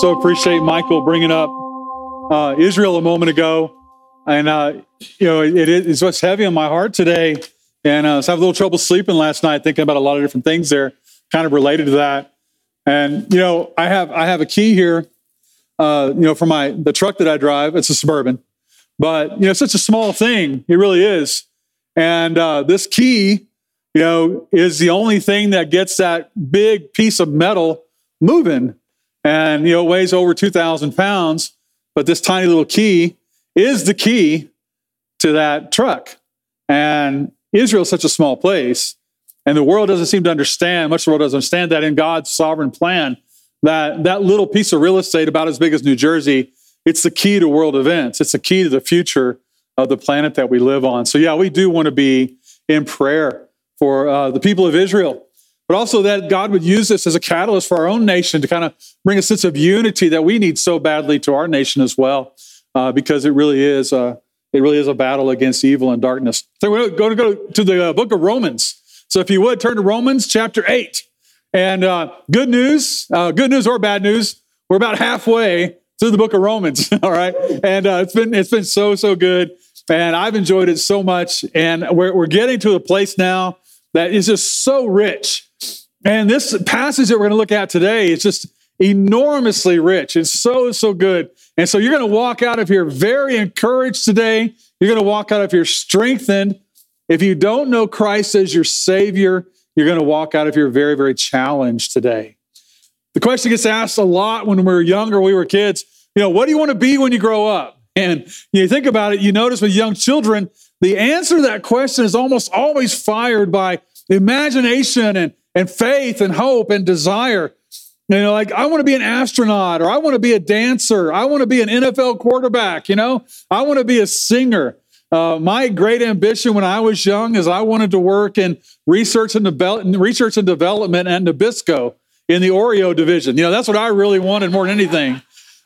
So appreciate Michael bringing up uh, Israel a moment ago. And, uh, you know, it is what's heavy on my heart today. And uh, I have a little trouble sleeping last night, thinking about a lot of different things there, kind of related to that. And, you know, I have, I have a key here, uh, you know, for my, the truck that I drive. It's a Suburban. But, you know, such a small thing. It really is. And uh, this key, you know, is the only thing that gets that big piece of metal moving. And, you know, weighs over 2,000 pounds. But this tiny little key is the key to that truck. And Israel is such a small place. And the world doesn't seem to understand, much of the world doesn't understand that in God's sovereign plan, that that little piece of real estate about as big as New Jersey it's the key to world events. It's the key to the future of the planet that we live on. So, yeah, we do want to be in prayer for uh, the people of Israel, but also that God would use this as a catalyst for our own nation to kind of bring a sense of unity that we need so badly to our nation as well, uh, because it really is a, it really is a battle against evil and darkness. So we're going to go to the uh, book of Romans. So if you would turn to Romans chapter eight, and uh, good news, uh, good news or bad news, we're about halfway through the book of Romans. All right. And uh, it's been, it's been so, so good. And I've enjoyed it so much. And we're, we're getting to a place now that is just so rich. And this passage that we're going to look at today is just enormously rich. It's so, so good. And so you're going to walk out of here very encouraged today. You're going to walk out of here strengthened. If you don't know Christ as your Savior, you're going to walk out of here very, very challenged today. The question gets asked a lot when we were younger, we were kids, you know, what do you want to be when you grow up? And you think about it, you notice with young children, the answer to that question is almost always fired by imagination and, and faith and hope and desire. You know, like I want to be an astronaut or I want to be a dancer. I want to be an NFL quarterback. You know, I want to be a singer. Uh, my great ambition when I was young is I wanted to work in research and, develop, research and development at Nabisco in the Oreo division. You know, that's what I really wanted more than anything.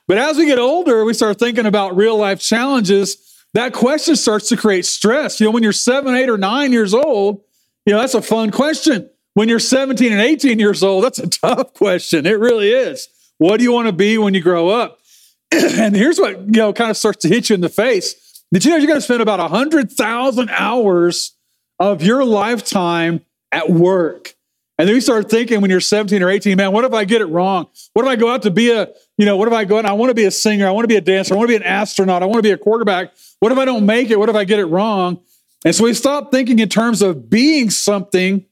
But as we get older, we start thinking about real life challenges. That question starts to create stress. You know, when you're seven, eight, or nine years old, you know, that's a fun question. When you're 17 and 18 years old, that's a tough question. It really is. What do you want to be when you grow up? and here's what, you know, kind of starts to hit you in the face. Did you know you're going to spend about 100,000 hours of your lifetime at work? And then you start thinking when you're 17 or 18, man, what if I get it wrong? What if I go out to be a, you know, what if I go and I want to be a singer? I want to be a dancer. I want to be an astronaut. I want to be a quarterback. What if I don't make it? What if I get it wrong? And so we stop thinking in terms of being something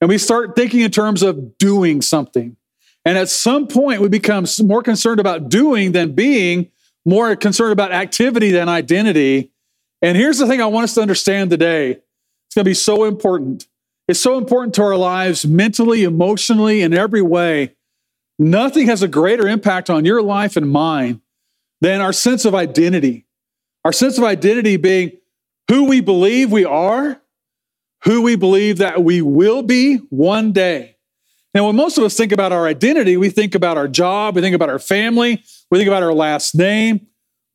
and we start thinking in terms of doing something. And at some point, we become more concerned about doing than being, more concerned about activity than identity. And here's the thing I want us to understand today it's going to be so important It's so important to our lives mentally, emotionally, in every way. Nothing has a greater impact on your life and mine than our sense of identity. Our sense of identity being who we believe we are, who we believe that we will be one day. Now, when most of us think about our identity, we think about our job, we think about our family, we think about our last name.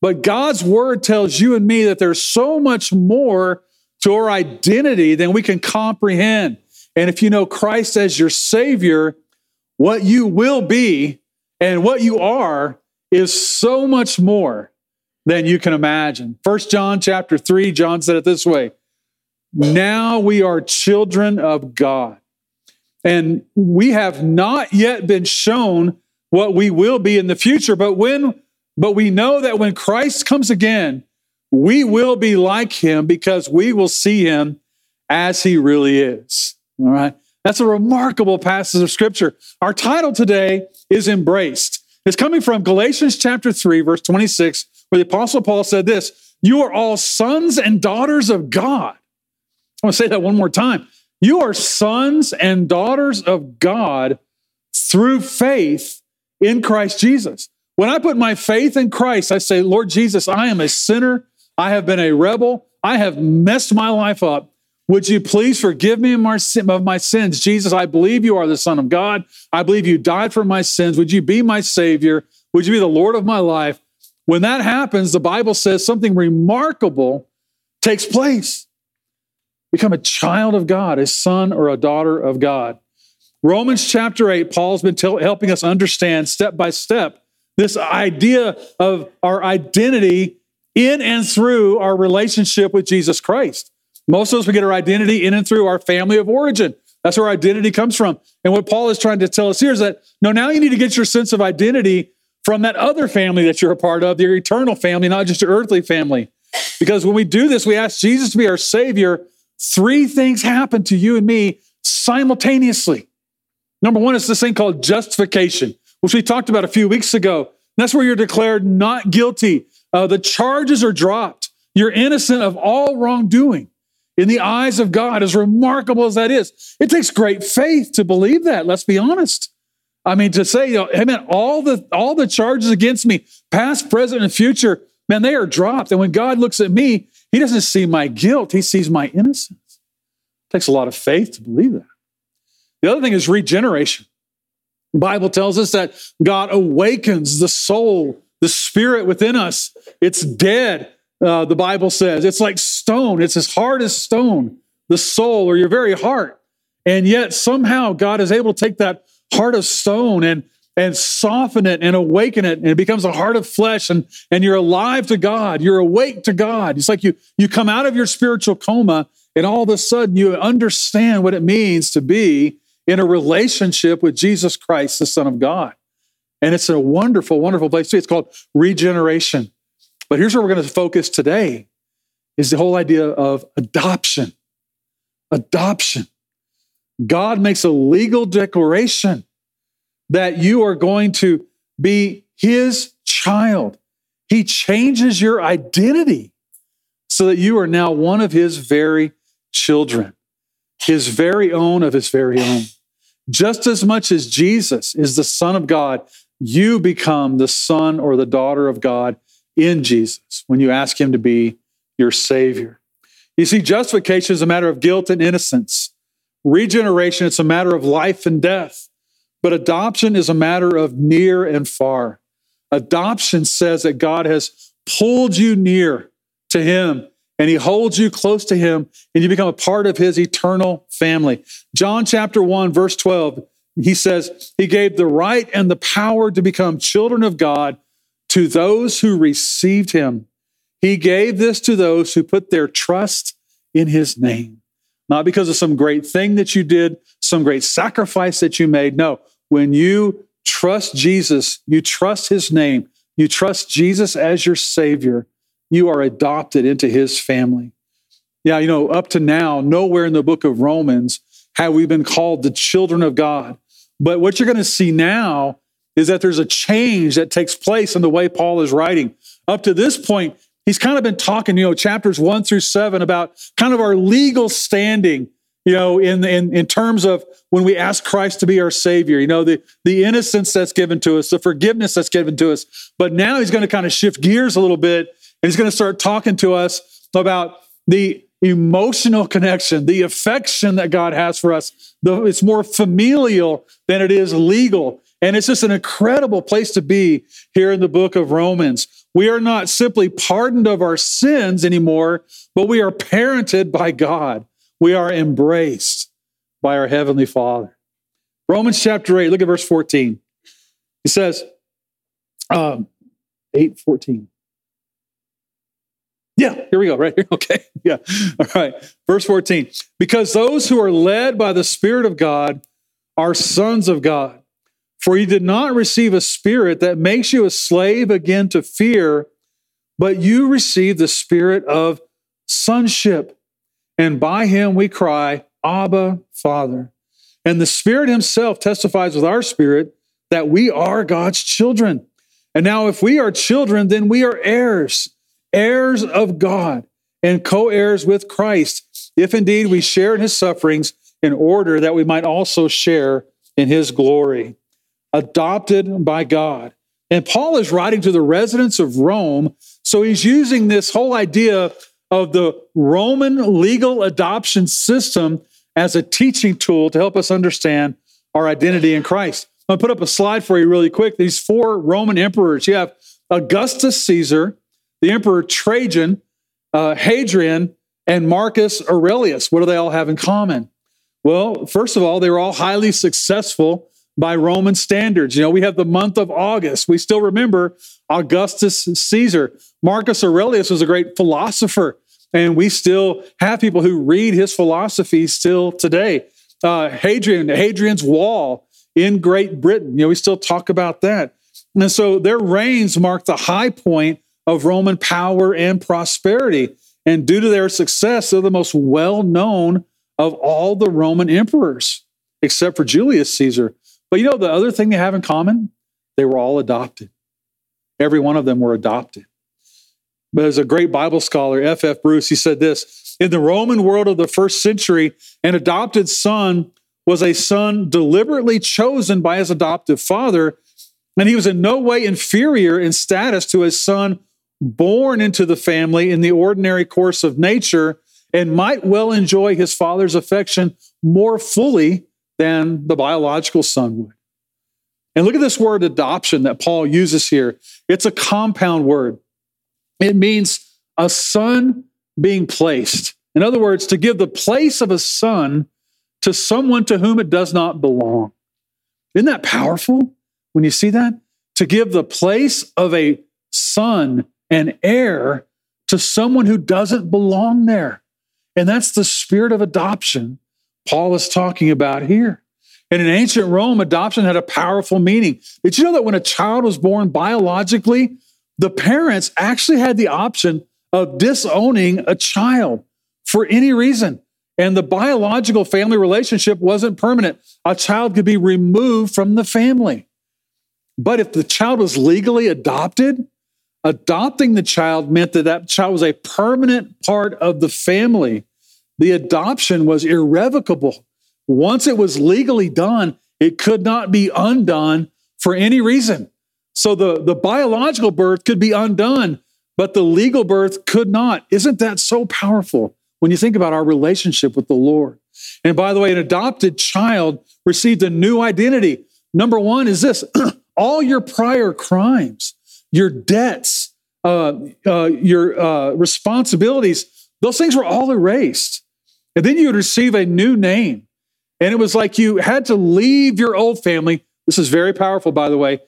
But God's word tells you and me that there's so much more to our identity than we can comprehend. And if you know Christ as your Savior, what you will be and what you are is so much more than you can imagine. First John chapter 3, John said it this way Now we are children of God. And we have not yet been shown what we will be in the future, but when but we know that when Christ comes again, we will be like him because we will see him as he really is. All right. That's a remarkable passage of scripture. Our title today is Embraced. It's coming from Galatians chapter 3, verse 26, where the Apostle Paul said this You are all sons and daughters of God. I want to say that one more time. You are sons and daughters of God through faith in Christ Jesus. When I put my faith in Christ, I say, Lord Jesus, I am a sinner I have been a rebel. I have messed my life up. Would you please forgive me of my sins? Jesus, I believe you are the Son of God. I believe you died for my sins. Would you be my Savior? Would you be the Lord of my life? When that happens, the Bible says something remarkable takes place. Become a child of God, a son or a daughter of God. Romans chapter 8, Paul's been tell, helping us understand step by step this idea of our identity in and through our relationship with Jesus Christ. Most of us, we get our identity in and through our family of origin. That's where our identity comes from. And what Paul is trying to tell us here is that no, now you need to get your sense of identity from that other family that you're a part of, your eternal family, not just your earthly family. Because when we do this, we ask Jesus to be our Savior. Three things happen to you and me simultaneously. Number one is this thing called justification, which we talked about a few weeks ago. That's where you're declared not guilty. Uh, the charges are dropped. You're innocent of all wrongdoing in the eyes of God, as remarkable as that is. It takes great faith to believe that, let's be honest. I mean, to say, you know, hey man, all the all the charges against me, past, present, and future, man, they are dropped. And when God looks at me, he doesn't see my guilt, he sees my innocence. It takes a lot of faith to believe that. The other thing is regeneration. The Bible tells us that God awakens the soul, the spirit within us. It's dead, uh, the Bible says. It's like stone, it's as hard as stone, the soul or your very heart. And yet somehow God is able to take that heart of stone and and soften it and awaken it and it becomes a heart of flesh and and you're alive to god. You're awake to god. It's like you you come out of your spiritual coma and all of a sudden you understand what it means to be in a relationship with jesus christ the son of god. And it's a wonderful wonderful place it's called regeneration. But here's where we're going to focus today is the whole idea of adoption adoption God makes a legal declaration that you are going to be his child. He changes your identity so that you are now one of his very children, his very own of his very own. Just as much as Jesus is the Son of God, you become the son or the daughter of God in Jesus when you ask him to be your Savior. You see, justification is a matter of guilt and innocence. Regeneration, it's a matter of life and death. But adoption is a matter of near and far. Adoption says that God has pulled you near to Him and He holds you close to Him and you become a part of His eternal family. John chapter 1, verse 12, He says, He gave the right and the power to become children of God to those who received Him. He gave this to those who put their trust in His name not because of some great thing that you did, some great sacrifice that you made. No, when you trust Jesus, you trust his name, you trust Jesus as your Savior, you are adopted into his family. Yeah, you know, up to now, nowhere in the book of Romans have we been called the children of God. But what you're going to see now is that there's a change that takes place in the way Paul is writing. Up to this point, he's kind of been talking, you know, chapters one through seven about kind of our legal standing, you know, in, in, in terms of when we ask Christ to be our Savior, you know, the, the innocence that's given to us, the forgiveness that's given to us. But now he's going to kind of shift gears a little bit and he's going to start talking to us about the emotional connection, the affection that God has for us. The, it's more familial than it is legal. And it's just an incredible place to be here in the book of Romans. We are not simply pardoned of our sins anymore, but we are parented by God. We are embraced by our Heavenly Father. Romans chapter 8, look at verse 14. He says, um, 8 14. Yeah, here we go, right here. Okay. Yeah. All right. Verse 14. Because those who are led by the Spirit of God are sons of God. For you did not receive a spirit that makes you a slave again to fear, but you received the spirit of sonship. And by him we cry, Abba, Father. And the Spirit Himself testifies with our spirit that we are God's children. And now, if we are children, then we are heirs, heirs of God, and co heirs with Christ, if indeed we share in His sufferings, in order that we might also share in His glory adopted by God. And Paul is writing to the residents of Rome, so he's using this whole idea of the Roman legal adoption system as a teaching tool to help us understand our identity in Christ. I'm going to put up a slide for you really quick. These four Roman emperors you have Augustus Caesar, the Emperor Trajan, uh, Hadrian, and Marcus Aurelius. What do they all have in common? Well, first of all, they were all highly successful by Roman standards. You know, we have the month of August. We still remember Augustus Caesar. Marcus Aurelius was a great philosopher, and we still have people who read his philosophy still today. Uh, Hadrian, Hadrian's Wall in Great Britain, you know, we still talk about that. And so their reigns marked the high point of Roman power and prosperity. And due to their success, they're the most well known of all the Roman emperors, except for Julius Caesar. But you know, the other thing they have in common? They were all adopted. Every one of them were adopted. But as a great Bible scholar, F.F. F. Bruce, he said this In the Roman world of the first century, an adopted son was a son deliberately chosen by his adoptive father, and he was in no way inferior in status to his son born into the family in the ordinary course of nature and might well enjoy his father's affection more fully than the biological son would. And look at this word adoption that Paul uses here. It's a compound word. It means a son being placed. In other words, to give the place of a son to someone to whom it does not belong. Isn't that powerful when you see that? To give the place of a son and heir to someone who doesn't belong there. And that's the spirit of adoption Paul is talking about here. And in ancient Rome, adoption had a powerful meaning. Did you know that when a child was born biologically, the parents actually had the option of disowning a child for any reason? And the biological family relationship wasn't permanent. A child could be removed from the family. But if the child was legally adopted, adopting the child meant that that child was a permanent part of the family. The adoption was irrevocable. Once it was legally done, it could not be undone for any reason. So the, the biological birth could be undone, but the legal birth could not. Isn't that so powerful when you think about our relationship with the Lord? And by the way, an adopted child received a new identity. Number one is this all your prior crimes, your debts, uh, uh, your uh, responsibilities, those things were all erased. And then you would receive a new name. And it was like you had to leave your old family. This is very powerful, by the way.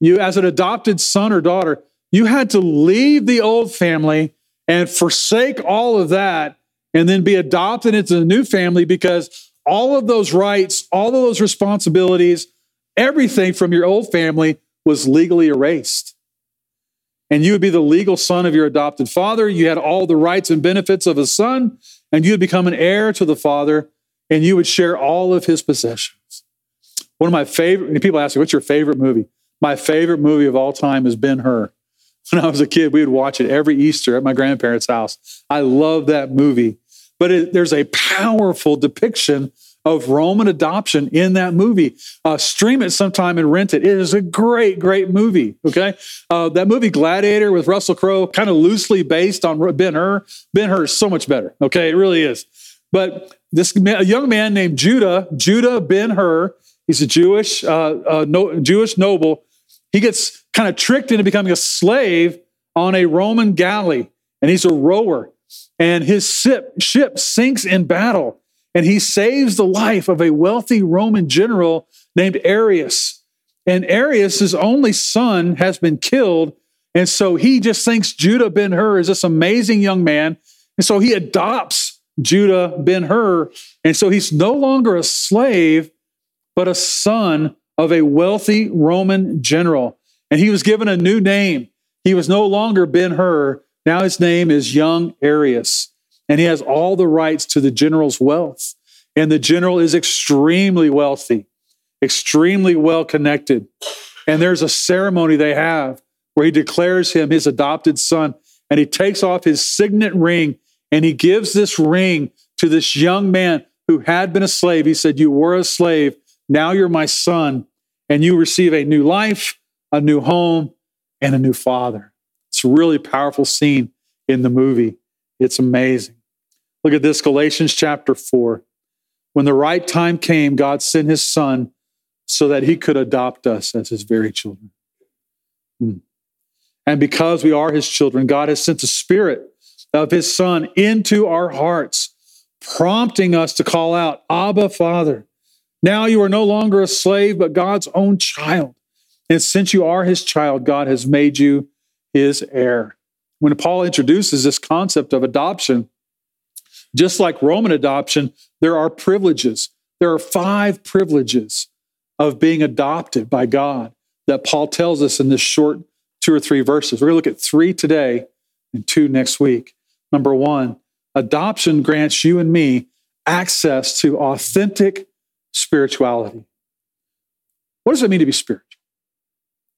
You, as an adopted son or daughter, you had to leave the old family and forsake all of that and then be adopted into the new family because all of those rights, all of those responsibilities, everything from your old family was legally erased. And you would be the legal son of your adopted father. You had all the rights and benefits of a son, and you would become an heir to the Father, and you would share all of his possessions. One of my favorite, people ask me, what's your favorite movie? My favorite movie of all time is Ben Hur. When I was a kid, we would watch it every Easter at my grandparents' house. I love that movie. But it, there's a powerful depiction of Roman adoption in that movie. Uh, stream it sometime and rent it. It is a great, great movie. Okay. Uh, that movie Gladiator with Russell Crowe, kind of loosely based on Ben Hur. Ben Hur is so much better. Okay. It really is. But this a young man named Judah, Judah Ben Hur, he's a Jewish, uh, uh no, Jewish noble. He gets kind of tricked into becoming a slave on a Roman galley, and he's a rower. And his ship, ship sinks in battle and he saves the life of a wealthy Roman general named Arrius. And Arrius' only son has been killed. And so he just thinks Judah ben Hur is this amazing young man. And so he adopts Judah ben Hur. And so he's no longer a slave, but a son of a wealthy Roman general. And he was given a new name. He was no longer Ben Hur. Now his name is young Arrius and he has all the rights to the general's wealth. And the general is extremely wealthy, extremely well connected. And there's a ceremony they have where he declares him his adopted son, and he takes off his signet ring and he gives this ring to this young man who had been a slave. He said, You were a slave, now you're my son, and you receive a new life, a new home, and a new father. It's a really powerful scene in the movie. It's amazing. Look at this Galatians chapter 4. When the right time came, God sent his son so that he could adopt us as his very children. Hmm. And because we are his children, God has sent the spirit of his son into our hearts, prompting us to call out, Abba, Father. Now you are no longer a slave, but God's own child. And since you are his child, God has made you his heir. When Paul introduces this concept of adoption, just like Roman adoption, there are privileges. There are five privileges of being adopted by God that Paul tells us in this short two or three verses. We're going to look at three today and two next week. Number one, adoption grants you and me access to authentic spirituality. What does it mean to be spiritual?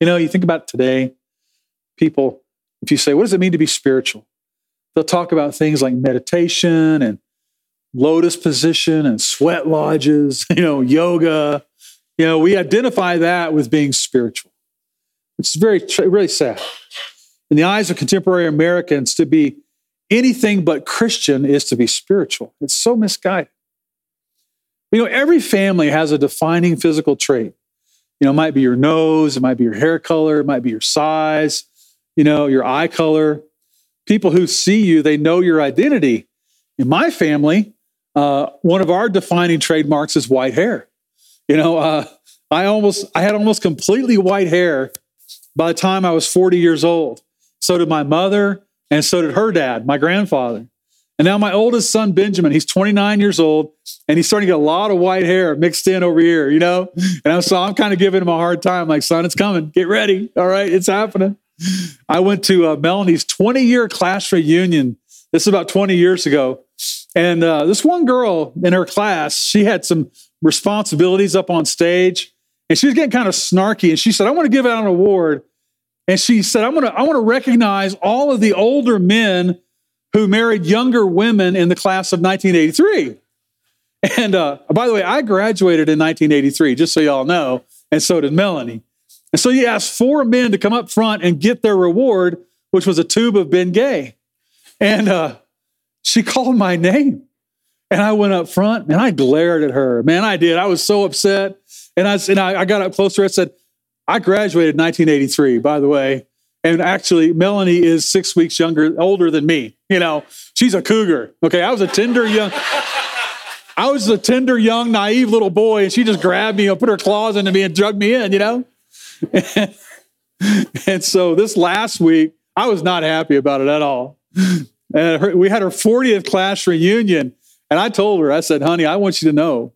You know, you think about today, people, if you say, What does it mean to be spiritual? They'll talk about things like meditation and lotus position and sweat lodges, you know, yoga. You know, we identify that with being spiritual. It's very, really sad. In the eyes of contemporary Americans, to be anything but Christian is to be spiritual. It's so misguided. You know, every family has a defining physical trait. You know, it might be your nose, it might be your hair color, it might be your size, you know, your eye color. People who see you, they know your identity. In my family, uh, one of our defining trademarks is white hair. You know, uh, I almost, I had almost completely white hair by the time I was 40 years old. So did my mother, and so did her dad, my grandfather. And now my oldest son, Benjamin, he's 29 years old and he's starting to get a lot of white hair mixed in over here, you know? And I'm, so I'm kind of giving him a hard time, like, son, it's coming. Get ready. All right, it's happening. I went to uh, Melanie's 20 year class reunion. This is about 20 years ago. And uh, this one girl in her class, she had some responsibilities up on stage and she was getting kind of snarky. And she said, I want to give out an award. And she said, I'm going to, I want to recognize all of the older men who married younger women in the class of 1983. And uh, by the way, I graduated in 1983, just so y'all know, and so did Melanie. And so he asked four men to come up front and get their reward, which was a tube of Bengay. And uh, she called my name. And I went up front and I glared at her. Man, I did. I was so upset. And I, and I, I got up closer. I said, I graduated in 1983, by the way. And actually, Melanie is six weeks younger, older than me. You know, she's a cougar. Okay, I was a tender young. I was a tender, young, naive little boy, and she just grabbed me and put her claws into me and drug me in, you know? And, so this last week, I was not happy about it at all. And we had her 40th class reunion, and I told her, I said, honey, I want you to know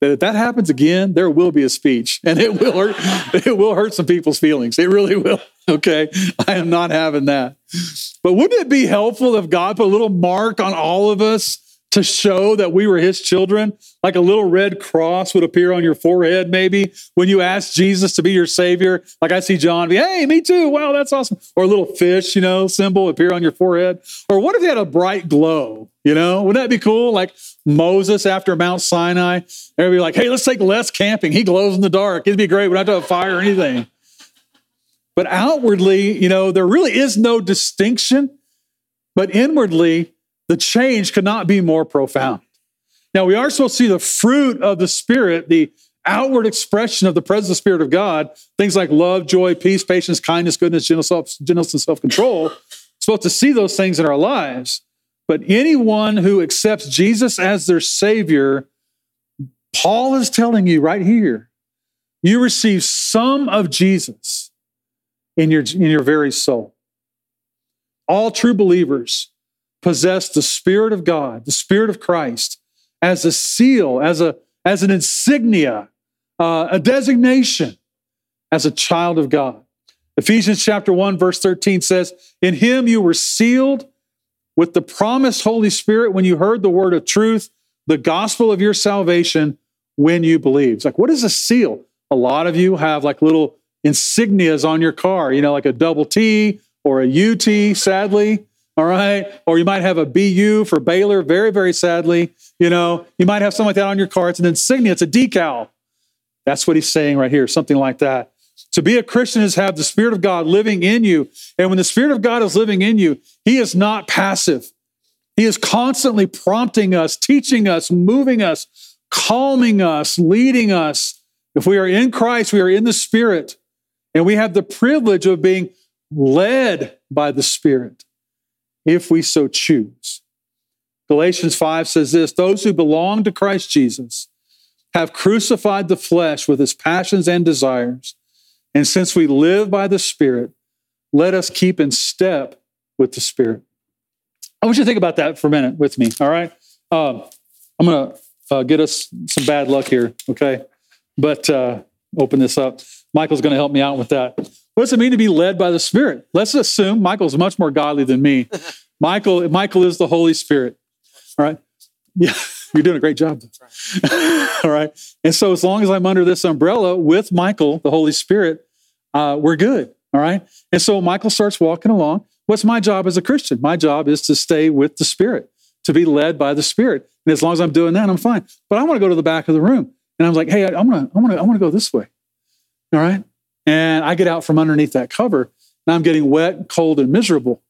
that if that happens again, there will be a speech, and it will hurt, it will hurt some people's feelings. It really will. Okay. I am not having that. But wouldn't it be helpful if God put a little mark on all of us to show that we were his children? Like a little red cross would appear on your forehead, maybe when you ask Jesus to be your savior. Like I see John be, hey, me too. Wow, that's awesome. Or a little fish, you know, symbol appear on your forehead. Or what if you had a bright glow? You know, wouldn't that be cool? Like Moses after Mount Sinai, everybody like, hey, let's take Les camping. He glows in the dark. It'd be great. We don't have to have fire or anything. But outwardly, you know, there really is no distinction. But inwardly, the change could not be more profound. Now, we are supposed to see the fruit of the Spirit, the outward expression of the presence of the Spirit of God, things like love, joy, peace, patience, kindness, goodness, gentleness, and self control. Supposed to see those things in our lives. But anyone who accepts Jesus as their Savior, Paul is telling you right here, you receive some of Jesus in your, in your very soul. All true believers possess the Spirit of God, the Spirit of Christ, as a seal, as, a, as an insignia, uh, a designation as a child of God. Ephesians chapter 1, verse 13 says, In him you were sealed with the promised Holy Spirit when you heard the word of truth, the gospel of your salvation when you believed. It's like, what is a seal? A lot of you have like little insignias on your car, you know, like a double T or a UT, sadly. All right. Or you might have a BU for Baylor, very, very sadly. You know, you might have something like that on your car. It's an insignia, it's a decal. That's what he's saying right here, something like that. To be a Christian is have the Spirit of God living in you. And when the Spirit of God is living in you, He is not passive. He is constantly prompting us, teaching us, moving us, calming us, leading us. If we are in Christ, we are in the Spirit. And we have the privilege of being led by the Spirit if we so choose. Galatians 5 says this Those who belong to Christ Jesus have crucified the flesh with its passions and desires. And since we live by the Spirit, let us keep in step with the Spirit. I want you to think about that for a minute with me, all right? Um, I'm going to uh, get us some bad luck here, okay? But uh, open this up. Michael's going to help me out with that. What does it mean to be led by the Spirit? Let's assume Michael's much more godly than me. Michael, Michael is the Holy Spirit. All right. Yeah, you're doing a great job. All right. And so, as long as I'm under this umbrella with Michael, the Holy Spirit, uh, we're good. All right. And so, Michael starts walking along. What's my job as a Christian? My job is to stay with the Spirit, to be led by the Spirit. And as long as I'm doing that, I'm fine. But I want to go to the back of the room. And I'm like, hey, I'm gonna, I want to, I want to go this way. All right. And I get out from underneath that cover. and I'm getting wet, cold, and miserable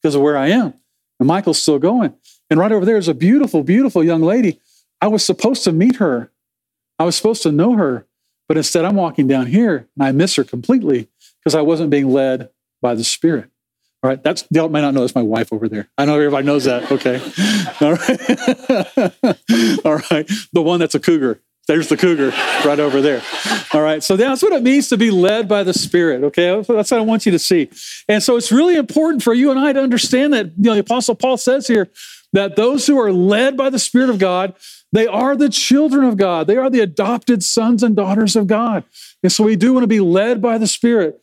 because of where I am. And Michael's still going. And right over there is a beautiful, beautiful young lady. I was supposed to meet her. I was supposed to know her. But instead, I'm walking down here and I miss her completely because I wasn't being led by the Spirit. All right, that's y'all might not know that's my wife over there. I know everybody knows that. Okay, all right, all right. The one that's a cougar. There's the cougar right over there. All right. So that's what it means to be led by the Spirit. Okay. That's what I want you to see. And so it's really important for you and I to understand that, you know, the Apostle Paul says here that those who are led by the Spirit of God, they are the children of God. They are the adopted sons and daughters of God. And so we do want to be led by the Spirit.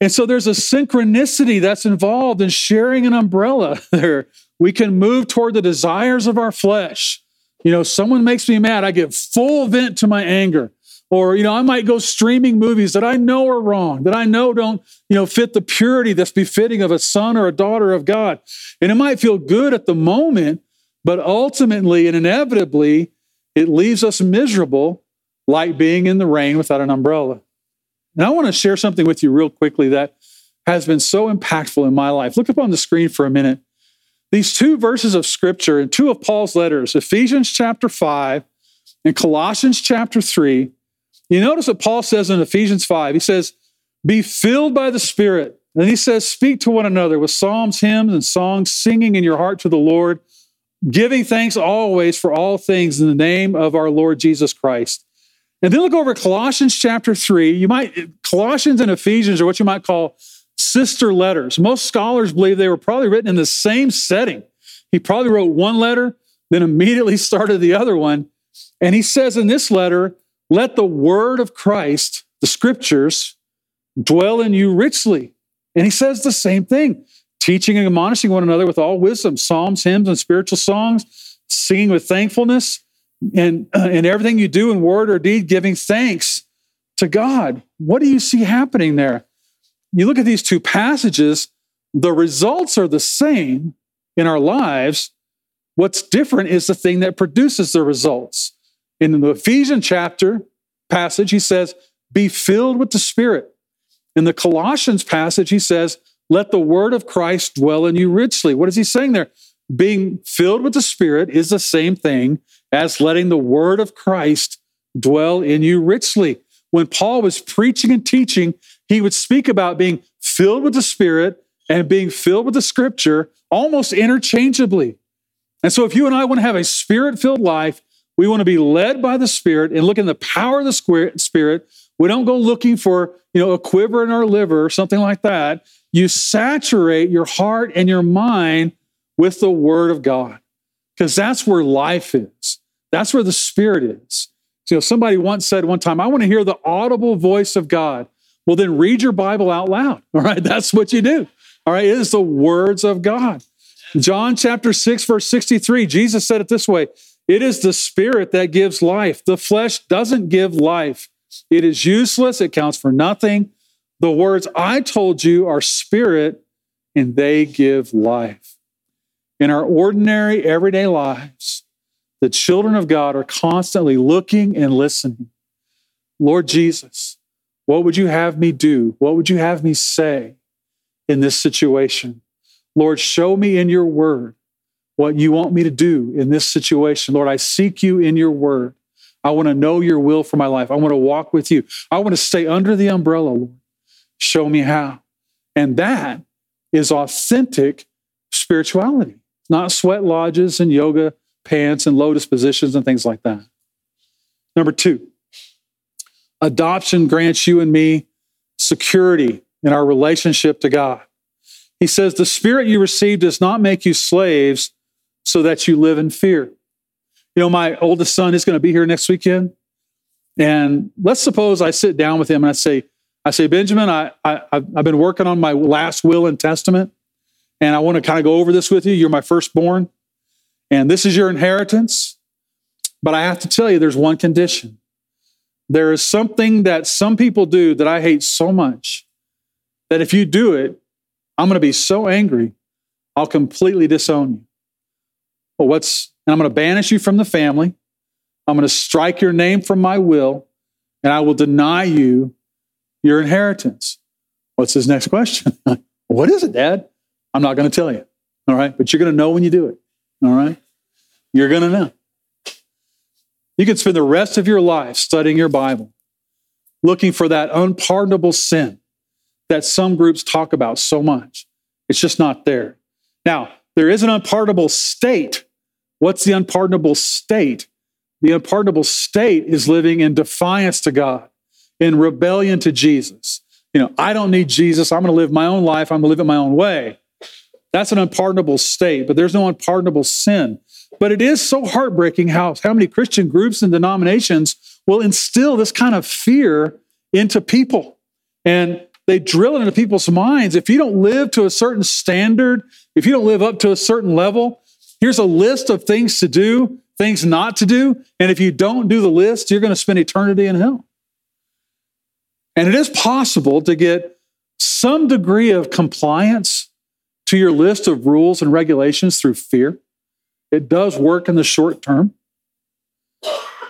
And so there's a synchronicity that's involved in sharing an umbrella there. We can move toward the desires of our flesh you know, someone makes me mad, I give full vent to my anger. Or, you know, I might go streaming movies that I know are wrong, that I know don't, you know, fit the purity that's befitting of a son or a daughter of God. And it might feel good at the moment, but ultimately and inevitably, it leaves us miserable, like being in the rain without an umbrella. And I want to share something with you real quickly that has been so impactful in my life. Look up on the screen for a minute. These two verses of scripture and two of Paul's letters, Ephesians chapter 5 and Colossians chapter 3, you notice what Paul says in Ephesians 5. He says, Be filled by the Spirit. And he says, Speak to one another with psalms, hymns, and songs, singing in your heart to the Lord, giving thanks always for all things in the name of our Lord Jesus Christ. And then look over Colossians chapter 3. You might, Colossians and Ephesians are what you might call sister letters. Most scholars believe they were probably written in the same setting. He probably wrote one letter, then immediately started the other one. And he says in this letter, let the word of Christ, the scriptures, dwell in you richly. And he says the same thing teaching and admonishing one another with all wisdom, psalms, hymns, and spiritual songs, singing with thankfulness, and uh, in everything you do in word or deed, giving thanks to God. What do you see happening there? You look at these two passages, the results are the same in our lives. What's different is the thing that produces the results. In the Ephesians chapter passage, he says, Be filled with the Spirit. In the Colossians passage, he says, Let the word of Christ dwell in you richly. What is he saying there? Being filled with the Spirit is the same thing as letting the word of Christ dwell in you richly. When Paul was preaching and teaching, he would speak about being filled with the Spirit and being filled with the Scripture almost interchangeably. And so, if you and I want to have a spirit filled life, we want to be led by the Spirit and look in the power of the Spirit. We don't go looking for, you know, a quiver in our liver or something like that. You saturate your heart and your mind with the Word of God because that's where life is. That's where the Spirit is. You know, somebody once said one time, I want to hear the audible voice of God. Well, then read your Bible out loud. All right. That's what you do. All right. It is the words of God. John chapter 6, verse 63, Jesus said it this way It is the spirit that gives life. The flesh doesn't give life. It is useless. It counts for nothing. The words I told you are spirit and they give life. In our ordinary, everyday lives, the children of God are constantly looking and listening. Lord Jesus, what would you have me do? What would you have me say in this situation? Lord, show me in your word what you want me to do in this situation. Lord, I seek you in your word. I want to know your will for my life. I want to walk with you. I want to stay under the umbrella, Lord. Show me how. And that is authentic spirituality. not sweat lodges and yoga pants and lotus positions and things like that. Number two, adoption grants you and me security in our relationship to God. He says, The spirit you received does not make you slaves so that you live in fear. You know, my oldest son is going to be here next weekend. And let's suppose I sit down with him and I say, I say, Benjamin, I, I, I've been working on my last will and testament, and I want to kind of go over this with you. You're my firstborn, and this is your inheritance. But I have to tell you, there's one condition. There is something that some people do that I hate so much that if you do it, I'm going to be so angry, I'll completely disown you. Well, what's, and I'm going to banish you from the family. I'm going to strike your name from my will, and I will deny you your inheritance. What's his next question? what is it, Dad? I'm not going to tell you. All right. But you're going to know when you do it. All right. You're going to know. You can spend the rest of your life studying your Bible, looking for that unpardonable sin that some groups talk about so much. It's just not there. Now, there is an unpardonable state. What's the unpardonable state? The unpardonable state is living in defiance to God, in rebellion to Jesus. You know, I don't need Jesus. I'm going to live my own life. I'm going to live it my own way. That's an unpardonable state, but there's no unpardonable sin. But it is so heartbreaking how, how many Christian groups and denominations will instill this kind of fear into people. And they drill it into people's minds. If you don't live to a certain standard, if you don't live up to a certain level, here's a list of things to do, things not to do. And if you don't do the list, you're going to spend eternity in hell. And it is possible to get some degree of compliance to your list of rules and regulations through fear. It does work in the short term.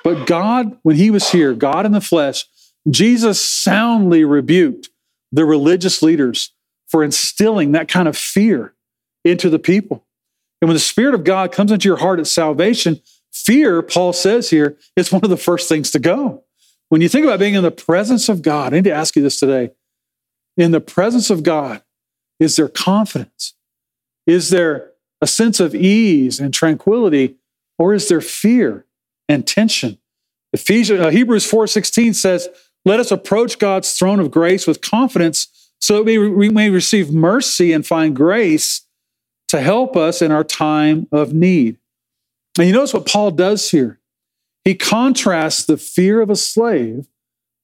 But God, when he was here, God in the flesh, Jesus soundly rebuked the religious leaders for instilling that kind of fear into the people. And when the Spirit of God comes into your heart at salvation, fear, Paul says here, is one of the first things to go. When you think about being in the presence of God, I need to ask you this today. In the presence of God, is there confidence? Is there a sense of ease and tranquility, or is there fear and tension? Ephesians, uh, Hebrews 4:16 says, "Let us approach God's throne of grace with confidence, so that we, we may receive mercy and find grace to help us in our time of need." And you notice what Paul does here. He contrasts the fear of a slave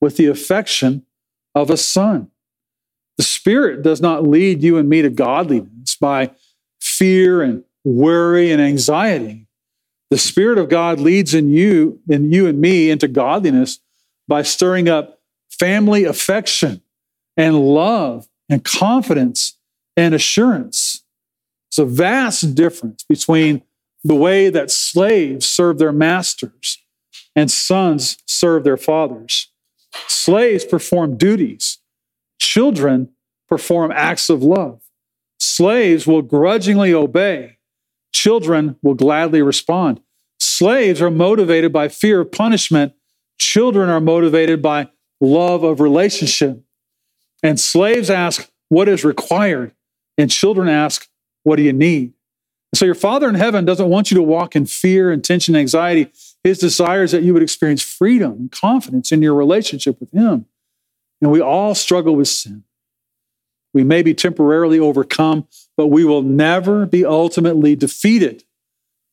with the affection of a son. The Spirit does not lead you and me to godliness by fear and worry and anxiety. The Spirit of God leads in you, in you and me into godliness by stirring up family affection and love and confidence and assurance. It's a vast difference between the way that slaves serve their masters and sons serve their fathers. Slaves perform duties, children perform acts of love. Slaves will grudgingly obey, children will gladly respond. Slaves are motivated by fear of punishment, children are motivated by love of relationship. And slaves ask, What is required? And children ask, What do you need? so your Father in heaven doesn't want you to walk in fear and tension and anxiety. His desire is that you would experience freedom and confidence in your relationship with Him. And we all struggle with sin. We may be temporarily overcome, but we will never be ultimately defeated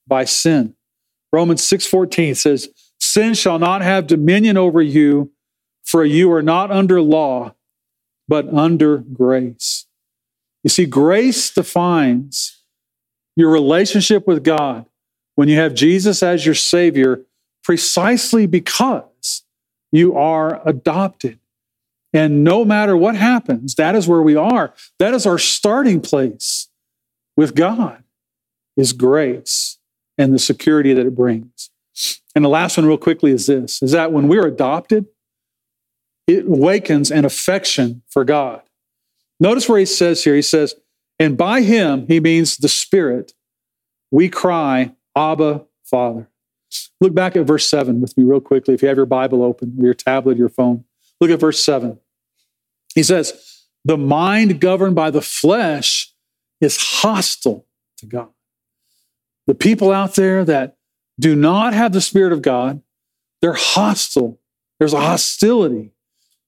by sin. Romans 6:14 says, "Sin shall not have dominion over you, for you are not under law, but under grace." You see, grace defines your relationship with God when you have Jesus as your Savior precisely because you are adopted. And no matter what happens, that is where we are. That is our starting place with God, is grace and the security that it brings. And the last one, real quickly, is this is that when we're adopted, it awakens an affection for God. Notice where he says here, he says, and by him, he means the Spirit, we cry, Abba, Father. Look back at verse 7 with me, real quickly, if you have your Bible open, or your tablet, your phone. Look at verse 7. He says, The mind governed by the flesh is hostile to God. The people out there that do not have the Spirit of God, they're hostile. There's a hostility.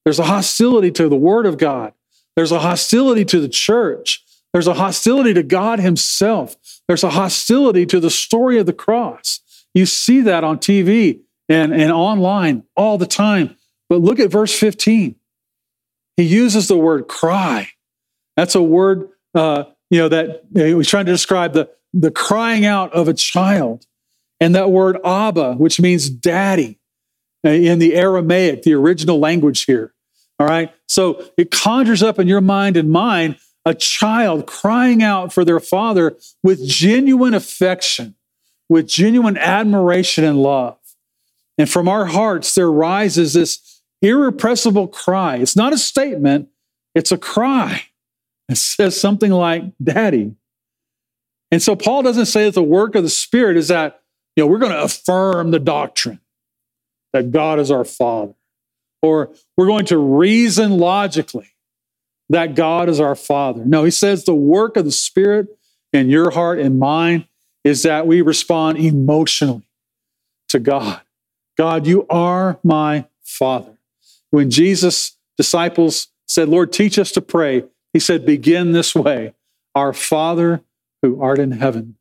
There's a hostility to the Word of God. There's a hostility to the church. There's a hostility to God Himself. There's a hostility to the story of the cross. You see that on TV and, and online all the time. But look at verse 15. He uses the word cry. That's a word, uh, you know, that you know, he was trying to describe the, the crying out of a child. And that word Abba, which means daddy uh, in the Aramaic, the original language here. All right. So it conjures up in your mind and mine a child crying out for their father with genuine affection, with genuine admiration and love. And from our hearts, there rises this irrepressible cry. It's not a statement, it's a cry. It says something like, Daddy. And so Paul doesn't say that the work of the Spirit is that, you know, we're going to affirm the doctrine that God is our Father, or we're going to reason logically that God is our Father. No, he says the work of the Spirit in your heart and mine is that we respond emotionally to God. God, you are my Father. When Jesus' disciples said, Lord, teach us to pray, he said, begin this way Our Father who art in heaven,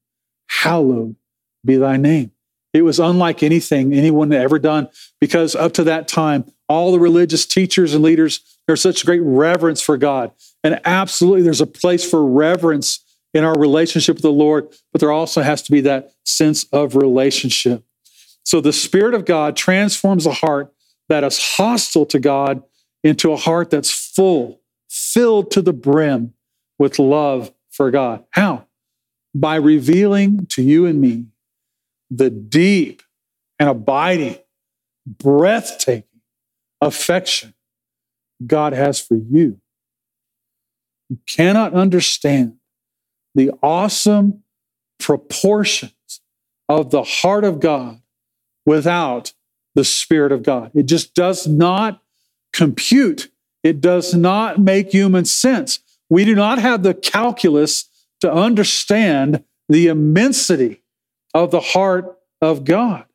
hallowed be thy name. It was unlike anything anyone had ever done because up to that time, all the religious teachers and leaders, there's such great reverence for God. And absolutely, there's a place for reverence in our relationship with the Lord, but there also has to be that sense of relationship. So the Spirit of God transforms the heart that is hostile to God into a heart that's full, filled to the brim with love for God. How? By revealing to you and me the deep and abiding, breathtaking affection God has for you. You cannot understand the awesome proportions of the heart of God without the Spirit of God. It just does not compute, it does not make human sense. We do not have the calculus to understand the immensity of the heart of God.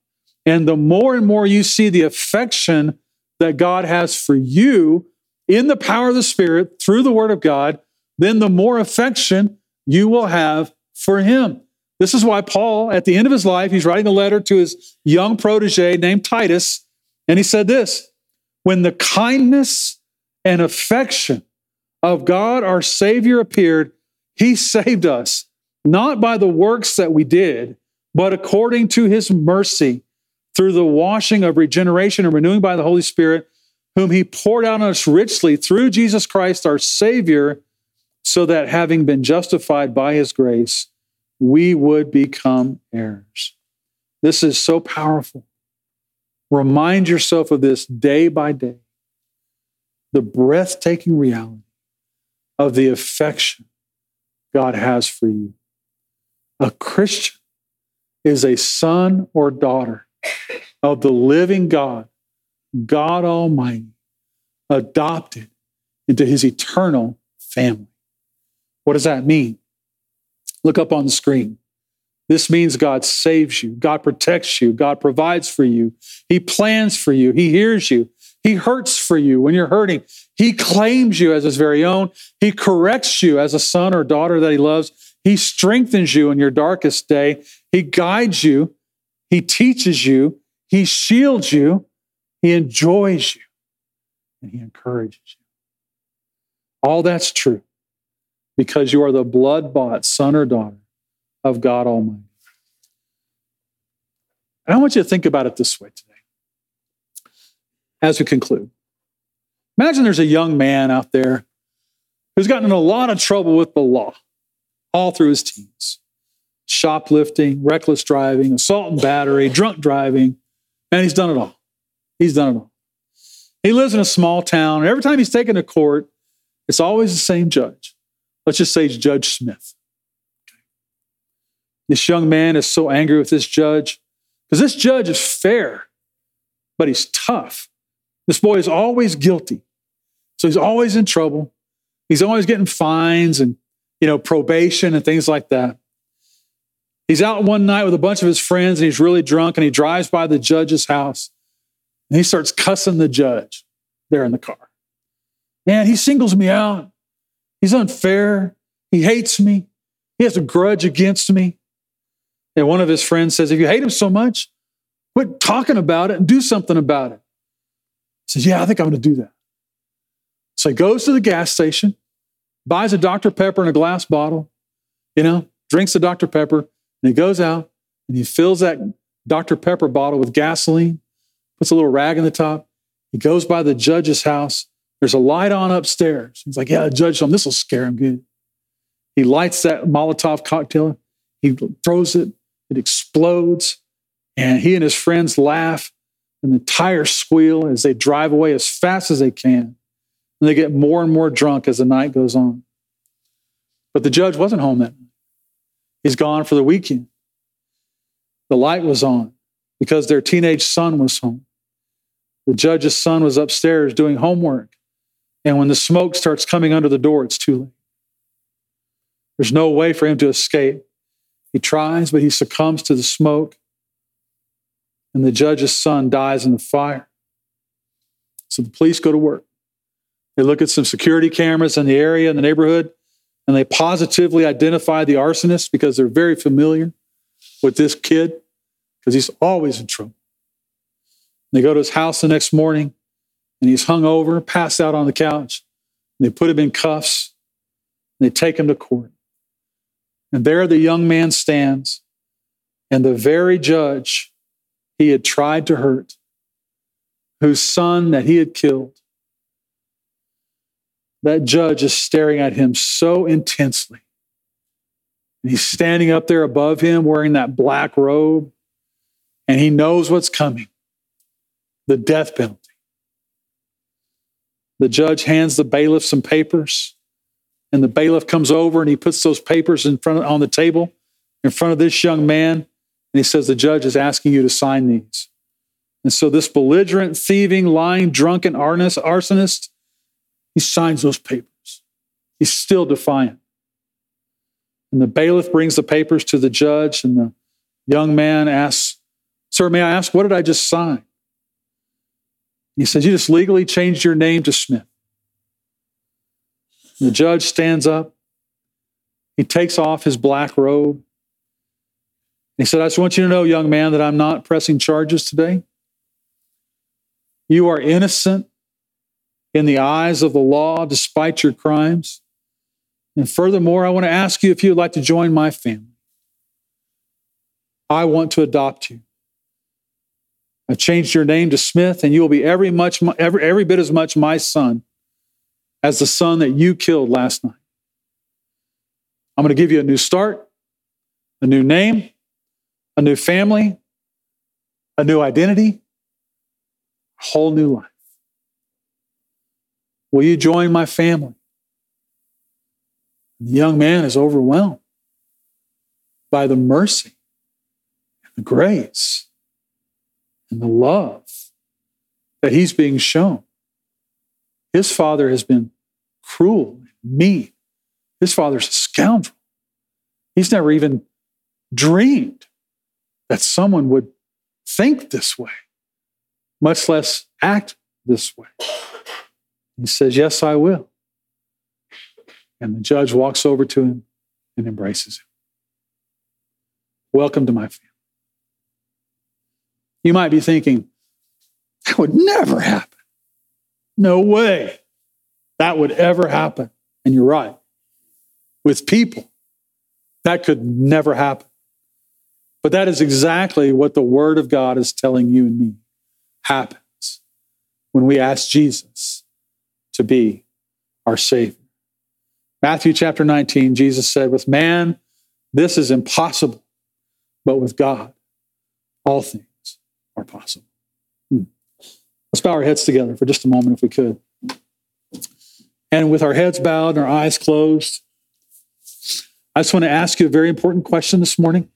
And the more and more you see the affection that God has for you in the power of the Spirit through the Word of God, then the more affection you will have for Him. This is why Paul, at the end of his life, he's writing a letter to his young protege named Titus, and he said this When the kindness and affection of God our Savior appeared, he saved us, not by the works that we did, but according to his mercy, through the washing of regeneration and renewing by the Holy Spirit, whom he poured out on us richly through Jesus Christ our Savior, so that having been justified by his grace, we would become heirs. This is so powerful. Remind yourself of this day by day the breathtaking reality of the affection God has for you. A Christian is a son or daughter of the living God, God Almighty, adopted into his eternal family. What does that mean? Look up on the screen. This means God saves you, God protects you, God provides for you, He plans for you, He hears you, He hurts for you when you're hurting, He claims you as His very own, He corrects you as a son or daughter that He loves, He strengthens you in your darkest day, He guides you, He teaches you, He shields you, He enjoys you, and He encourages you. All that's true because you are the blood bought son or daughter of God Almighty. And I want you to think about it this way today as we conclude. Imagine there's a young man out there who's gotten in a lot of trouble with the law all through his teens shoplifting, reckless driving, assault and battery, drunk driving, and he's done it all. He's done it all. He lives in a small town, and every time he's taken to court, it's always the same judge. Let's just say Judge Smith. This young man is so angry with this judge because this judge is fair, but he's tough. This boy is always guilty. So he's always in trouble. He's always getting fines and, you know, probation and things like that. He's out one night with a bunch of his friends and he's really drunk and he drives by the judge's house and he starts cussing the judge there in the car. Man, he singles me out. He's unfair. He hates me. He has a grudge against me. And one of his friends says, If you hate him so much, quit talking about it and do something about it. He says, Yeah, I think I'm going to do that. So he goes to the gas station, buys a Dr. Pepper in a glass bottle, you know, drinks the Dr. Pepper, and he goes out and he fills that Dr. Pepper bottle with gasoline, puts a little rag in the top. He goes by the judge's house. There's a light on upstairs. He's like, Yeah, judge, this will scare him good. He lights that Molotov cocktail. He throws it. It explodes. And he and his friends laugh. And the tires squeal as they drive away as fast as they can. And they get more and more drunk as the night goes on. But the judge wasn't home that night. He's gone for the weekend. The light was on because their teenage son was home. The judge's son was upstairs doing homework. And when the smoke starts coming under the door, it's too late. There's no way for him to escape. He tries, but he succumbs to the smoke. And the judge's son dies in the fire. So the police go to work. They look at some security cameras in the area, in the neighborhood, and they positively identify the arsonist because they're very familiar with this kid because he's always in trouble. They go to his house the next morning and he's hung over, passed out on the couch. They put him in cuffs. They take him to court. And there the young man stands, and the very judge he had tried to hurt, whose son that he had killed, that judge is staring at him so intensely. And he's standing up there above him wearing that black robe, and he knows what's coming the death penalty. The judge hands the bailiff some papers, and the bailiff comes over and he puts those papers in front of, on the table in front of this young man, and he says, The judge is asking you to sign these. And so this belligerent, thieving, lying, drunken arsonist he signs those papers. He's still defiant. And the bailiff brings the papers to the judge, and the young man asks, Sir, may I ask, what did I just sign? He says, You just legally changed your name to Smith. The judge stands up. He takes off his black robe. He said, I just want you to know, young man, that I'm not pressing charges today. You are innocent in the eyes of the law despite your crimes. And furthermore, I want to ask you if you would like to join my family. I want to adopt you. I changed your name to Smith, and you will be every, much, every, every bit as much my son as the son that you killed last night. I'm going to give you a new start, a new name, a new family, a new identity, a whole new life. Will you join my family? The young man is overwhelmed by the mercy and the grace and the love that he's being shown. His father has been cruel mean. His father's a scoundrel. He's never even dreamed that someone would think this way, much less act this way. He says, Yes, I will. And the judge walks over to him and embraces him. Welcome to my family. You might be thinking, that would never happen. No way that would ever happen. And you're right. With people, that could never happen. But that is exactly what the Word of God is telling you and me happens when we ask Jesus to be our Savior. Matthew chapter 19, Jesus said, With man, this is impossible, but with God, all things are possible. Hmm. Let's bow our heads together for just a moment, if we could. And with our heads bowed and our eyes closed, I just want to ask you a very important question this morning.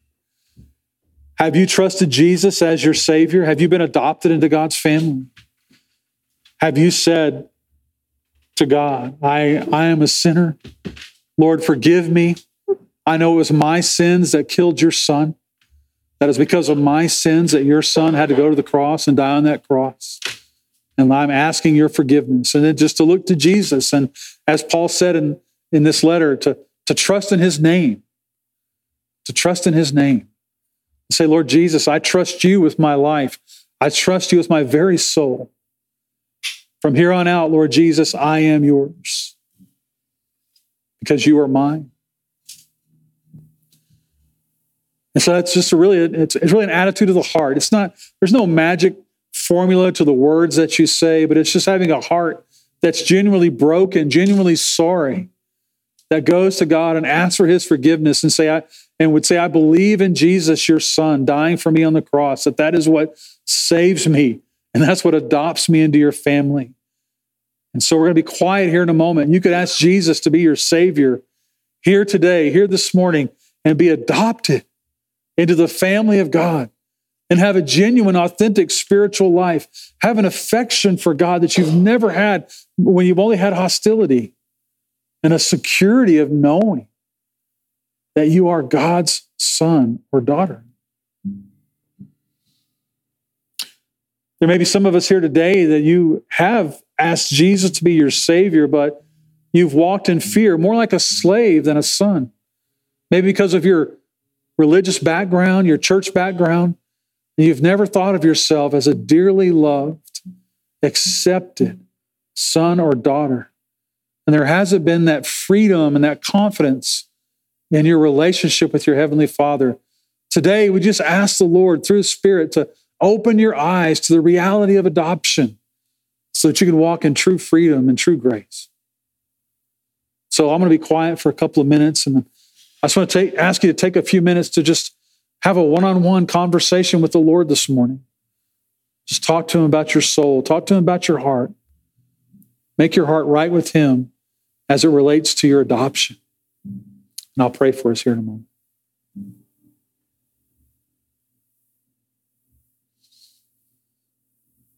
Have you trusted Jesus as your Savior? Have you been adopted into God's family? Have you said, to God. I, I am a sinner. Lord, forgive me. I know it was my sins that killed your son. That is because of my sins that your son had to go to the cross and die on that cross. And I'm asking your forgiveness. And then just to look to Jesus. And as Paul said in, in this letter, to, to trust in his name, to trust in his name. And Say, Lord Jesus, I trust you with my life. I trust you with my very soul. From here on out, Lord Jesus, I am yours because you are mine. And so that's just a really, it's, it's really an attitude of the heart. It's not, there's no magic formula to the words that you say, but it's just having a heart that's genuinely broken, genuinely sorry, that goes to God and asks for his forgiveness and say, I, and would say, I believe in Jesus, your son, dying for me on the cross, that that is what saves me. And that's what adopts me into your family. And so we're going to be quiet here in a moment. You could ask Jesus to be your savior here today, here this morning, and be adopted into the family of God and have a genuine, authentic spiritual life. Have an affection for God that you've never had when you've only had hostility and a security of knowing that you are God's son or daughter. There may be some of us here today that you have asked Jesus to be your Savior, but you've walked in fear, more like a slave than a son. Maybe because of your religious background, your church background, you've never thought of yourself as a dearly loved, accepted son or daughter. And there hasn't been that freedom and that confidence in your relationship with your Heavenly Father. Today, we just ask the Lord through the Spirit to open your eyes to the reality of adoption so that you can walk in true freedom and true grace. So I'm going to be quiet for a couple of minutes and I just want to take, ask you to take a few minutes to just have a one on one conversation with the Lord this morning. Just talk to Him about your soul, talk to Him about your heart. Make your heart right with Him as it relates to your adoption. And I'll pray for us here in a moment.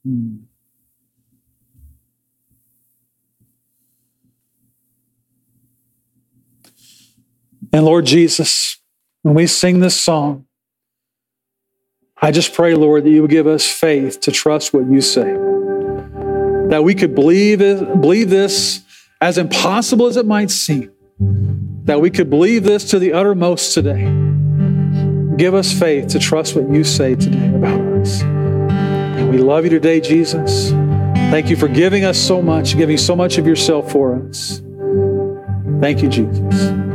Hmm. And Lord Jesus, when we sing this song, I just pray, Lord, that you would give us faith to trust what you say. That we could believe, it, believe this as impossible as it might seem. That we could believe this to the uttermost today. Give us faith to trust what you say today about us. And we love you today, Jesus. Thank you for giving us so much, giving so much of yourself for us. Thank you, Jesus.